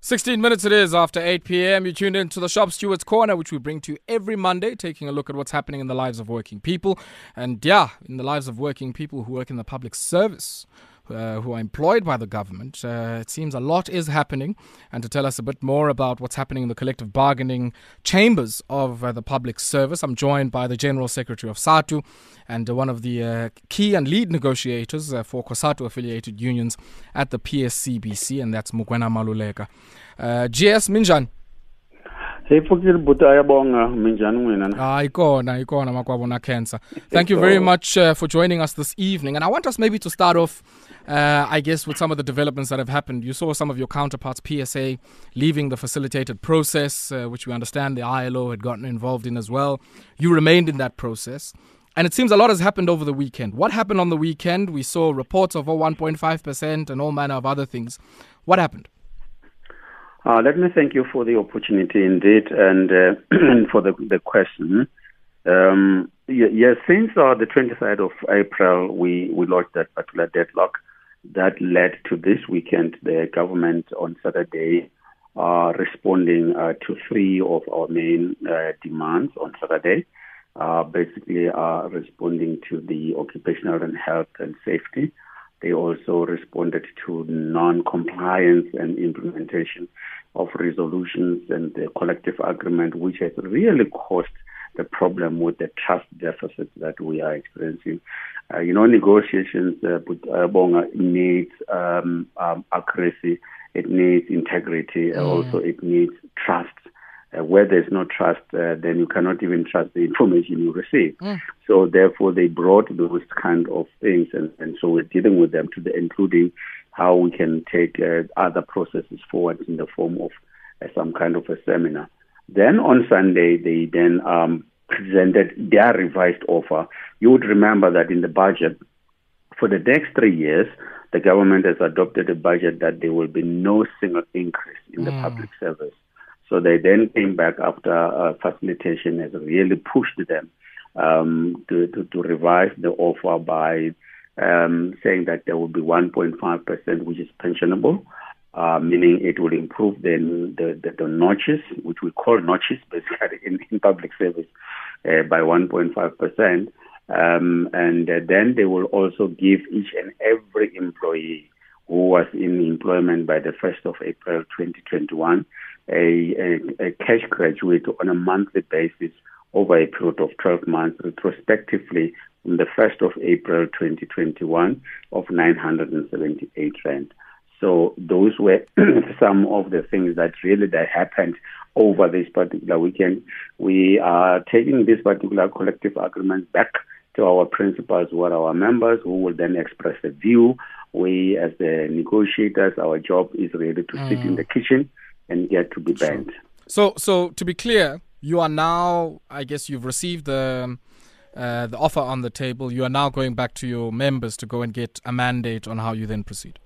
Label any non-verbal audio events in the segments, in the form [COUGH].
16 minutes it is after 8 p.m. You tuned in to the Shop Stewards Corner, which we bring to you every Monday, taking a look at what's happening in the lives of working people. And yeah, in the lives of working people who work in the public service uh, who are employed by the government. Uh, it seems a lot is happening. And to tell us a bit more about what's happening in the collective bargaining chambers of uh, the public service, I'm joined by the General Secretary of SADTU and one of the uh, key and lead negotiators uh, for COSATU affiliated unions at the PSCBC, and that's Mugwena Maluleke. GS Minjan. Bhuti ayabonga minjani n'wina hayi kona ikona makwabo na cancer thank you very much uh, for joining us this evening and i want us maybe to start off uh, I guess with some of the developments that have happened, you saw some of your counterparts, PSA, leaving the facilitated process, uh, which we understand the ILO had gotten involved in as well. You remained in that process. And it seems a lot has happened over the weekend. What happened on the weekend? We saw reports of 1.5% and all manner of other things. What happened? Uh, let me thank you for the opportunity indeed and uh, [CLEARS THROAT] for the, the question. Um, yes, since uh, the 23rd of April, we, we launched that particular deadlock that led to this weekend, the government on Saturday uh, responding uh, to three of our main uh, demands on Saturday. Uh, basically, uh, responding to the occupational and health and safety. They also responded to non-compliance and implementation of resolutions and the collective agreement, which has really caused the problem with the trust deficit that we are experiencing. Uh, you know, negotiations uh, uh, Bonga needs um, um, accuracy, it needs integrity, mm. also it needs trust. Uh, where there's no trust, uh, then you cannot even trust the information you receive. Mm. So therefore, they brought those kind of things, and, and so we're dealing with them to the including how we can take uh, other processes forward in the form of uh, some kind of a seminar. Then on Sunday, they then um, presented their revised offer. You would remember that in the budget, for the next three years, the government has adopted a budget that there will be no single increase in the mm. public service. So they then came back after uh, facilitation has really pushed them um, to, to, to, revise the offer by um, saying that there will be 1.5%, which is pensionable, uh, meaning it will improve the, the, the, the, notches, which we call notches basically in, in public service, uh, by 1.5%. Um, and uh, then they will also give each and every employee who was in employment by the 1st of April 2021 a, a, a cash gratuity on a monthly basis over a period of 12 months, retrospectively from the 1st of April 2021 of 978 rand. So those were [CLEARS THROAT] some of the things that really that happened over this particular weekend. We are taking this particular collective agreement back to our principals who are our members who will then express a view. We as the negotiators, our job is really to mm. sit in mm. the kitchen and get to be banned. So, so to be clear, you are now, I guess, you've received the uh, the offer on the table. You are now going back to your members to go and get a mandate on how you then proceed.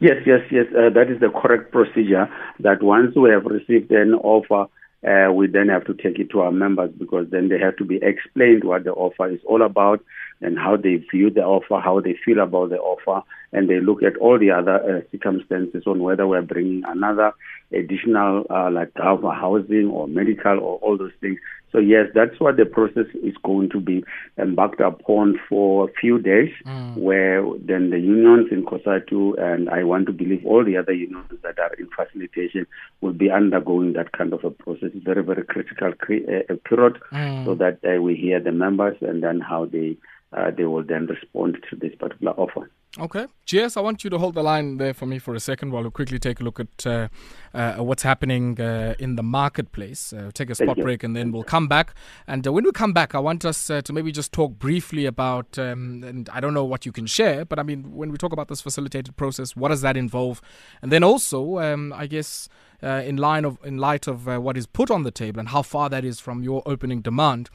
Yes, yes, yes. Uh, that is the correct procedure. That once we have received an offer, uh, we then have to take it to our members because then they have to be explained what the offer is all about and how they view the offer, how they feel about the offer, and they look at all the other uh, circumstances on whether we're bringing another additional uh, like housing or medical or all those things. So yes, that's what the process is going to be embarked upon for a few days, mm. where then the unions in COSATU and I want to believe all the other unions that are in facilitation will be undergoing that kind of a process. It's very very critical cre- uh, period, mm. so that uh, we hear the members and then how they uh, they will then respond to this particular offer. Okay. GS, I want you to hold the line there for me for a second while we quickly take a look at uh, uh, what's happening uh, in the marketplace. Uh, take a spot break and then we'll come back. And uh, when we come back, I want us uh, to maybe just talk briefly about, um, and I don't know what you can share, but I mean, when we talk about this facilitated process, what does that involve? And then also, um, I guess, in line of in light of what is put on the table and how far that is from your opening demand,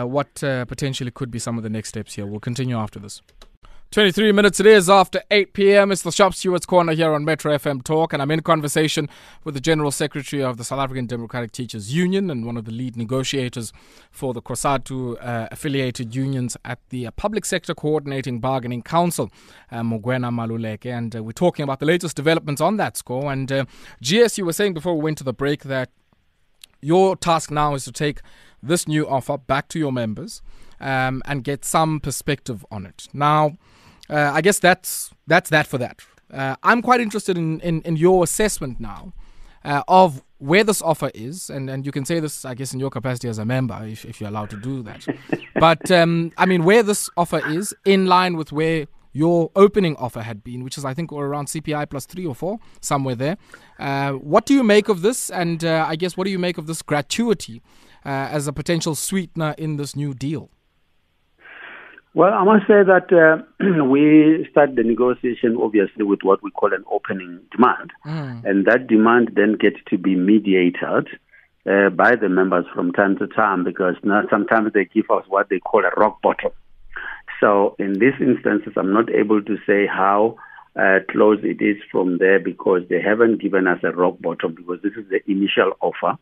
what potentially could be some of the next steps here. We'll continue after this. 23 minutes it is after 8 p.m. It's the Shop Stewards Corner here on Metro FM Talk, and I'm in conversation with the General Secretary of the South African Democratic Teachers Union and one of the lead negotiators for the COSATU uh, affiliated unions at the uh, Public Sector Coordinating Bargaining Council, uh, Mugwena Maluleke. And uh, we're talking about the latest developments on that score. And uh, GS, you were saying before we went to the break that your task now is to take this new offer back to your members um, and get some perspective on it. Now, uh, I guess that's that's that for that. Uh, I'm quite interested in, in, in your assessment now uh, of where this offer is, and, and you can say this, I guess, in your capacity as a member, if, if you're allowed to do that. [LAUGHS] but um, I mean, where this offer is in line with where your opening offer had been, which is, I think, around CPI plus three or four, somewhere there. Uh, what do you make of this? And uh, I guess, what do you make of this gratuity uh, as a potential sweetener in this new deal? Well, I must say that uh, [CLEARS THROAT] we start the negotiation obviously with what we call an opening demand, mm. and that demand then gets to be mediated uh, by the members from time to time because now sometimes they give us what they call a rock bottom. So in these instances, I'm not able to say how uh, close it is from there because they haven't given us a rock bottom because this is the initial offer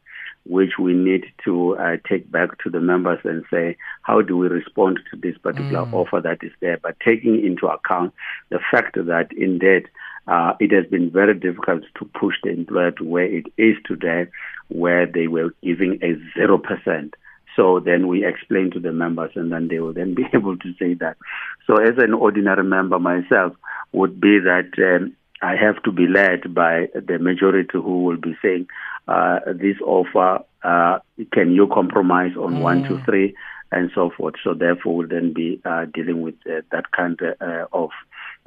which we need to uh, take back to the members and say, how do we respond to this particular mm. offer that is there? But taking into account the fact that indeed uh, it has been very difficult to push the employer to where it is today, where they were giving a 0%. So then we explain to the members and then they will then [LAUGHS] be able to say that. So as an ordinary member myself would be that um, I have to be led by the majority who will be saying, uh, this offer, uh, can you compromise on mm. one, two, mm. three, and so forth. So therefore, we'll then be uh, dealing with uh, that kind uh, of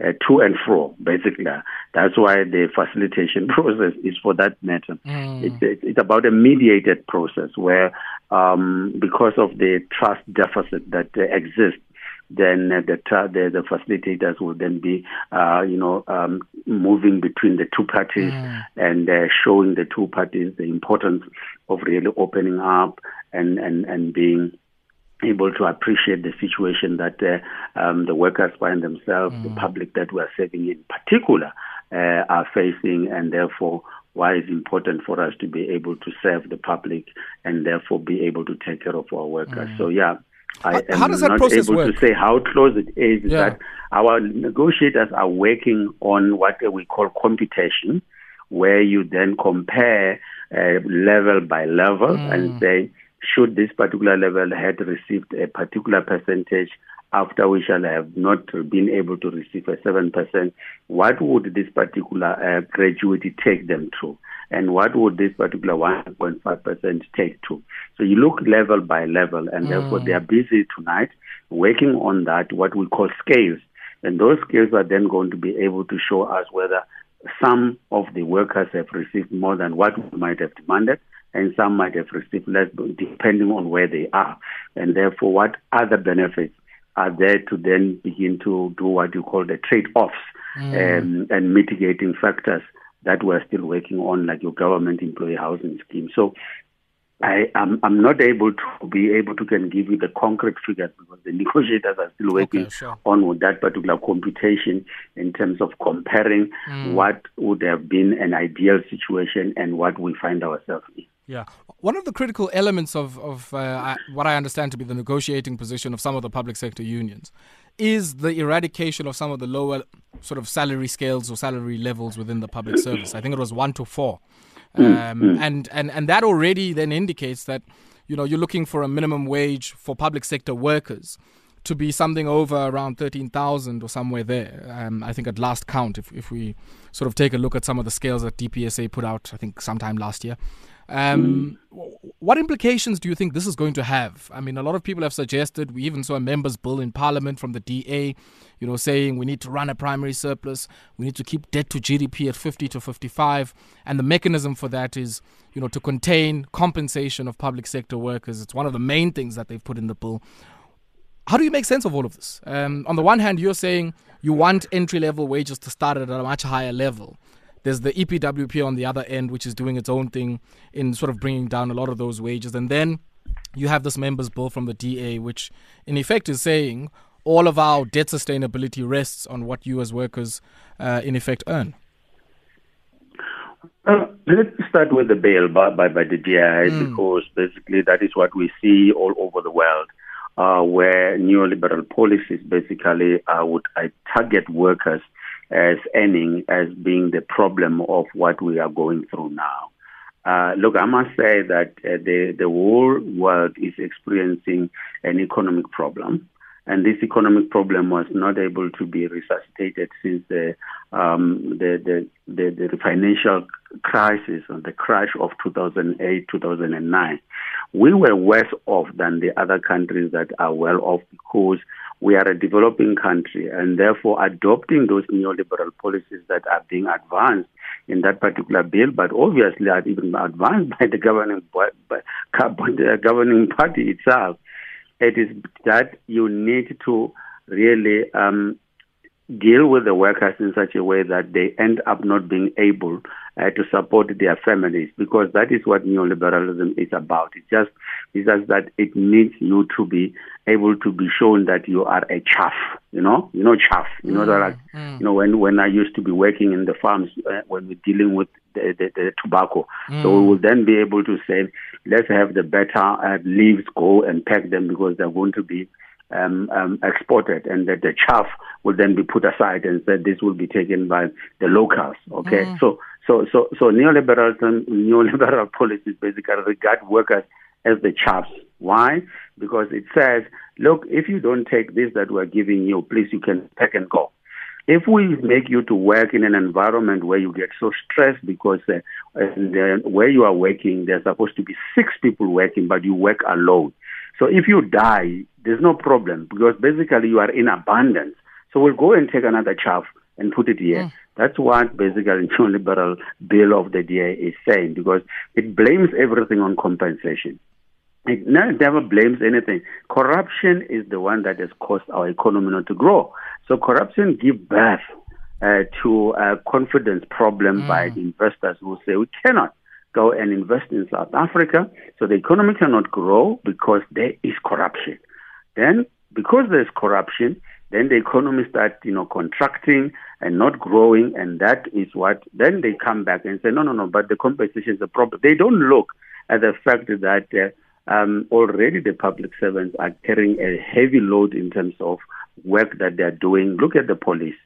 uh, to and fro, basically. That's why the facilitation [LAUGHS] process is for that matter. Mm. It's, it's about a mediated process where, um, because of the trust deficit that exists, then uh, the, the, the facilitators will then be, uh, you know, um, moving between the two parties mm. and uh, showing the two parties the importance of really opening up and, and, and being able to appreciate the situation that uh, um, the workers find themselves, mm. the public that we are serving in particular, uh, are facing, and therefore why it's important for us to be able to serve the public and therefore be able to take care of our workers. Mm. So yeah, I am how that not able work? to say how close it is. Yeah. That our negotiators are working on what we call computation, where you then compare uh, level by level mm. and say, should this particular level had received a particular percentage after we shall have not been able to receive a 7%, what would this particular uh, gratuity take them to? And what would this particular 1.5% take to? So you look level by level, and mm. therefore they are busy tonight working on that, what we call scales. And those scales are then going to be able to show us whether some of the workers have received more than what we might have demanded, and some might have received less, depending on where they are. And therefore, what other benefits are there to then begin to do what you call the trade offs mm. um, and mitigating factors that we're still working on, like your government employee housing scheme. So I am I'm not able to be able to can give you the concrete figures because the [LAUGHS] negotiators are still working okay, sure. on with that particular computation in terms of comparing mm. what would have been an ideal situation and what we find ourselves in. Yeah. One of the critical elements of, of uh, what I understand to be the negotiating position of some of the public sector unions is the eradication of some of the lower sort of salary scales or salary levels within the public service. I think it was one to four. Mm, um, mm. and, and, and that already then indicates that, you know, you're looking for a minimum wage for public sector workers to be something over around 13,000 or somewhere there. Um, I think at last count, if, if we sort of take a look at some of the scales that DPSA put out, I think sometime last year. Um, mm. What implications do you think this is going to have? I mean, a lot of people have suggested, we even saw a members' bill in Parliament from the DA, you know, saying we need to run a primary surplus, we need to keep debt to GDP at 50 to 55, and the mechanism for that is, you know, to contain compensation of public sector workers. It's one of the main things that they've put in the bill. How do you make sense of all of this? Um, on the one hand, you're saying you want entry level wages to start at a much higher level. There's the EPWP on the other end, which is doing its own thing in sort of bringing down a lot of those wages. And then you have this members' bill from the DA, which in effect is saying all of our debt sustainability rests on what you as workers, uh, in effect, earn? Uh, let's start with the bail by, by, by the DI mm. because basically that is what we see all over the world, uh, where neoliberal policies basically uh, would uh, target workers as earning as being the problem of what we are going through now. Uh, look, I must say that uh, the the whole world is experiencing an economic problem, and this economic problem was not able to be resuscitated since the um, the, the, the, the financial crisis or the crash of 2008 2009. We were worse off than the other countries that are well off because we are a developing country, and therefore adopting those neoliberal policies that are being advanced in that particular bill, but obviously are even advanced by the governing by, by the governing party itself. It is that you need to really um, deal with the workers in such a way that they end up not being able uh, to support their families because that is what neoliberalism is about. It just it's just that it needs you to be able to be shown that you are a chaff. You know, you know chaff. You know mm, that like, mm. you know when when I used to be working in the farms uh, when we're dealing with the, the, the tobacco, mm. so we will then be able to say let's have the better uh, leaves go and pack them because they're going to be um, um, exported, and that the chaff will then be put aside, and said this will be taken by the locals. Okay, mm. so so so so neoliberalism, neoliberal [LAUGHS] policies basically regard workers as the chaff. Why? Because it says, look, if you don't take this that we're giving you, please you can pack and go. If we make you to work in an environment where you get so stressed because uh, where you are working, there's supposed to be six people working, but you work alone. So if you die, there's no problem because basically you are in abundance. So we'll go and take another chaff and put it here. Mm. That's what basically the [LAUGHS] neoliberal bill of the DA is saying because it blames everything on compensation. It never blames anything. Corruption is the one that has caused our economy not to grow. So corruption gives birth uh, to a confidence problem mm. by investors who say we cannot go and invest in South Africa. So the economy cannot grow because there is corruption. Then, because there's corruption, then the economy starts, you know, contracting and not growing, and that is what. Then they come back and say, no, no, no, but the compensation is a problem. They don't look at the fact that uh, um, already the public servants are carrying a heavy load in terms of work that they are doing. Look at the police.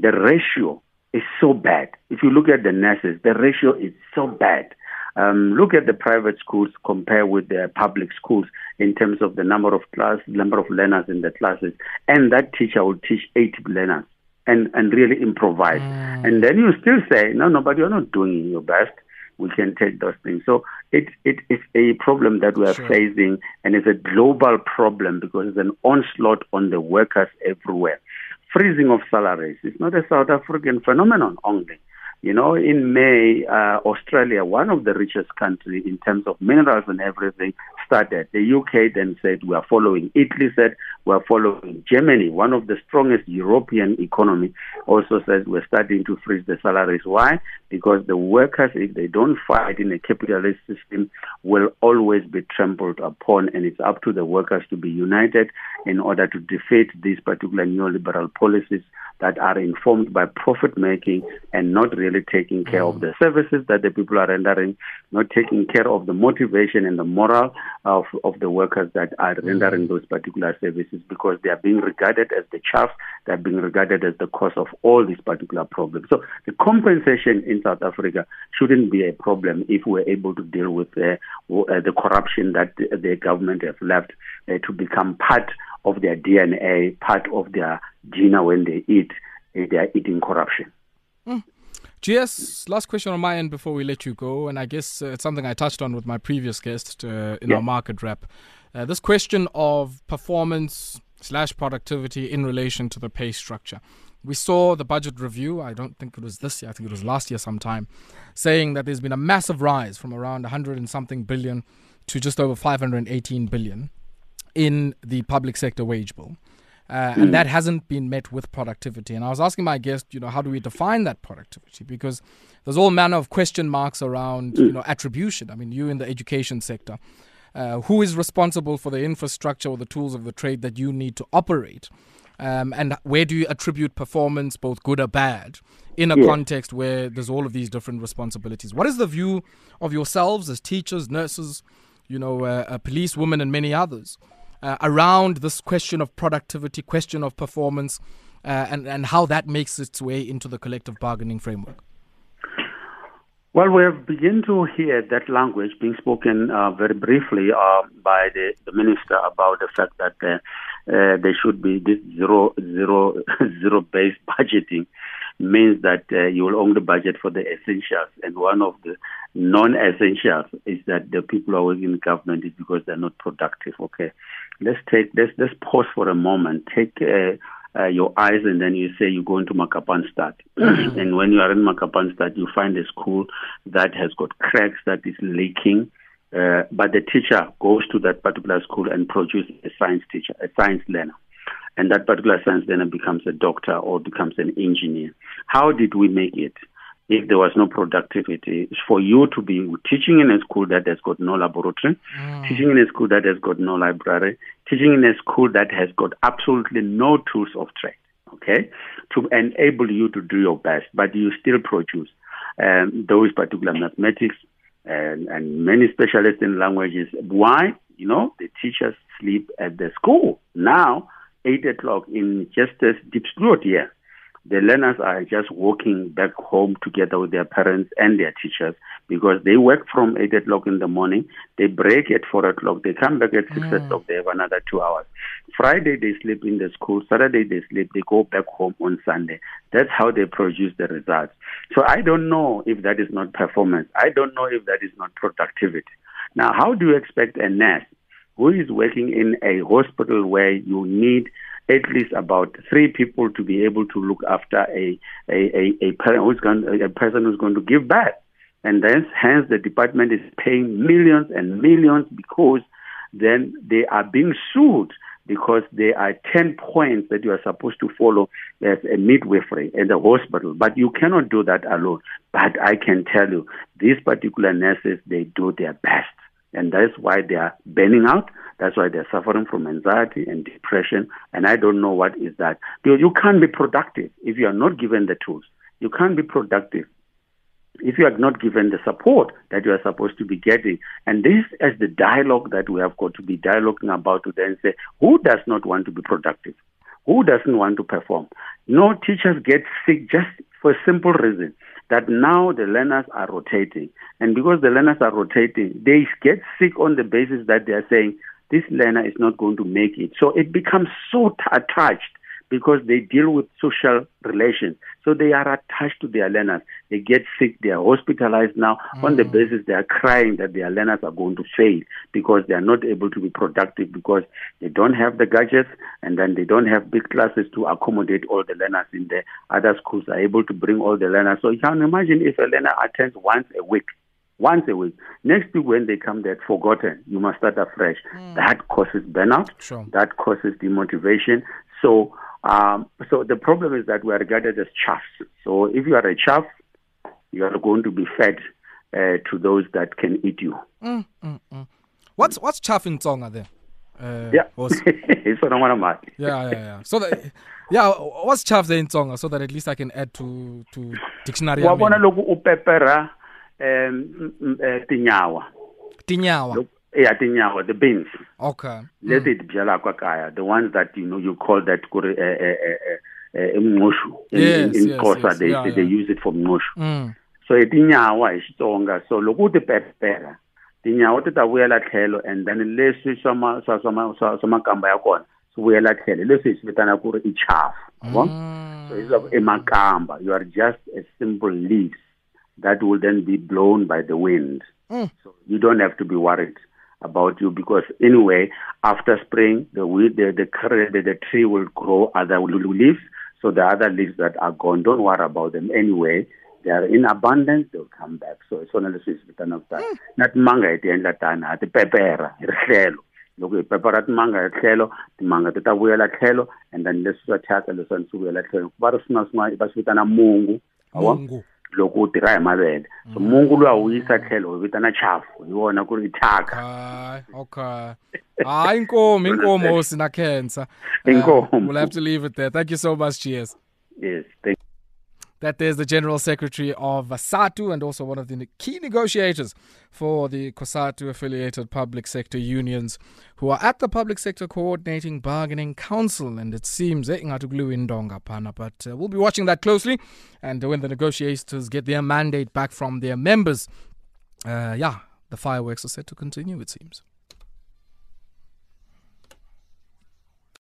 The ratio is so bad. If you look at the nurses, the ratio is so bad. Um, look at the private schools compare with the public schools in terms of the number of class, number of learners in the classes, and that teacher will teach eight learners and and really improvise. Mm. And then you still say, no, no, but you're not doing your best. We can take those things. So it it is a problem that we are sure. facing, and it's a global problem because it's an onslaught on the workers everywhere. Freezing of salaries is not a South African phenomenon only. You know, in May, uh, Australia, one of the richest countries in terms of minerals and everything, started. The UK then said we are following. Italy said we are following. Germany, one of the strongest European economy, also says we're starting to freeze the salaries. Why? Because the workers, if they don't fight in a capitalist system, will always be trampled upon, and it's up to the workers to be united in order to defeat these particular neoliberal policies that are informed by profit making and not really taking care mm. of the services that the people are rendering, not taking care of the motivation and the moral of, of the workers that are mm. rendering those particular services because they are being regarded as the chaff, they are being regarded as the cause of all these particular problems. So the compensation in South Africa shouldn't be a problem if we're able to deal with uh, uh, the corruption that the, the government has left uh, to become part of their DNA, part of their gene when they eat, eh, they are eating corruption. GS, last question on my end before we let you go, and I guess uh, it's something I touched on with my previous guest uh, in yeah. our market wrap. Uh, this question of performance slash productivity in relation to the pay structure. We saw the budget review, I don't think it was this year, I think it was last year sometime, saying that there's been a massive rise from around 100 and something billion to just over 518 billion in the public sector wage bill. Uh, and hmm. that hasn't been met with productivity. And I was asking my guest, you know, how do we define that productivity? Because there's all manner of question marks around, you know, attribution. I mean, you in the education sector, uh, who is responsible for the infrastructure or the tools of the trade that you need to operate? Um, and where do you attribute performance, both good or bad, in a context where there's all of these different responsibilities? What is the view of yourselves as teachers, nurses, you know, uh, uh, police women, and many others uh, around this question of productivity, question of performance, uh, and, and how that makes its way into the collective bargaining framework? Well, we have begun to hear that language being spoken uh, very briefly uh, by the, the, minister about the fact that uh, uh there should be this zero, zero, [LAUGHS] zero based budgeting means that uh, you will only budget for the essentials. And one of the non essentials is that the people who are working in government is because they're not productive. Okay. Let's take, let's, let's pause for a moment. Take, uh, uh, your eyes and then you say you go into Makapanstad. Mm-hmm. [CLEARS THROAT] and when you are in Makapanstad, you find a school that has got cracks that is leaking. Uh, but the teacher goes to that particular school and produces a science teacher, a science learner. And that particular science learner becomes a doctor or becomes an engineer. How did we make it? if there was no productivity. For you to be teaching in a school that has got no laboratory, mm. teaching in a school that has got no library, teaching in a school that has got absolutely no tools of trade, okay, to enable you to do your best, but you still produce um, those particular mathematics and, and many specialists in languages. Why? You know, the teachers sleep at the school. Now, 8 o'clock in just this deep throat here the learners are just walking back home together with their parents and their teachers because they work from 8 o'clock in the morning, they break at 4 o'clock, they come back at 6 mm. o'clock, they have another two hours. Friday they sleep in the school, Saturday they sleep, they go back home on Sunday. That's how they produce the results. So I don't know if that is not performance. I don't know if that is not productivity. Now, how do you expect a nurse who is working in a hospital where you need at least about three people to be able to look after a a a, a, parent who's going, a person who's going to give birth, and then hence the department is paying millions and millions because then they are being sued because there are 10 points that you are supposed to follow as a midwifery in the hospital. But you cannot do that alone. But I can tell you, these particular nurses, they do their best. And that's why they are burning out. That's why they're suffering from anxiety and depression. And I don't know what is that. Because you can't be productive if you are not given the tools. You can't be productive if you are not given the support that you are supposed to be getting. And this is the dialogue that we have got to be dialoguing about to then say, who does not want to be productive? Who doesn't want to perform? No teachers get sick just for a simple reason that now the learners are rotating. And because the learners are rotating, they get sick on the basis that they are saying, this learner is not going to make it. So it becomes so attached because they deal with social relations. So they are attached to their learners. They get sick, they are hospitalized now mm. on the mm. basis they are crying that their learners are going to fail because they are not able to be productive because they don't have the gadgets and then they don't have big classes to accommodate all the learners in the other schools are able to bring all the learners. So you can imagine if a learner attends once a week once a week. Next week, when they come, they're forgotten. You must start afresh. Mm. That causes burnout. Sure. That causes demotivation. So, um, so the problem is that we are regarded as chaffs. So, if you are a chaff, you are going to be fed uh, to those that can eat you. Mm, mm, mm. What's what's chaff in Tonga there? Uh, yeah, [LAUGHS] it's what I want to Yeah, yeah, yeah. So that, yeah, what's chaff there in Tonga so that at least I can add to to dictionary. um tinyawa tinyawa yeah tinyawa the beans okay leti mm. byala kwa kaya the ones that you know you call that kuri eh eh eh emnqoshu in in Xhosa yes, they yeah, they yeah. use it for mnqoshu mm. so tinyawa hi Xitsonga so loko ti pepera tinyawa ti ta vuyela tlhelo and then leswi swa swa swa swa makamba ya kona swi vuyela tlhelo leswi hi swi vitana ku ri i chafu mm. so it's a makamba you are just a simple leaves that will then be blown by the wind. Mm. So you don't have to be worried about you because anyway, after spring, the weed, the the, the, the tree will grow other leaves. So the other leaves that are gone, don't worry about them anyway. They are in abundance, they'll come back. So it's one of the swiss of that. Not manga at the end of time, the pepper, tlhelo. loko hi pepera timanga hi tlhelo timanga ti ta vuyela tlhelo and then leswi swa thyaka leswiwani swi vuyela tlhelo va ri swin'wana swin'wana va swi vitana mungu mungu loko u tirha hi mavele so mungu loyi a wu yisa tlhelo u vitana chafu hi wona ku ri thyaka Okay, hayi inkomo, inkomo hosi na cancer. Inkomo. We'll have to leave it there. Thank you so much, cheers. yes thank That is the General Secretary of SADTU and also one of the key negotiators for the COSATU affiliated public sector unions who are at the Public Sector Coordinating Bargaining Council. And it seems eh, but uh, we'll be watching that closely. And when the negotiators get their mandate back from their members, uh, yeah, the fireworks are set to continue, it seems.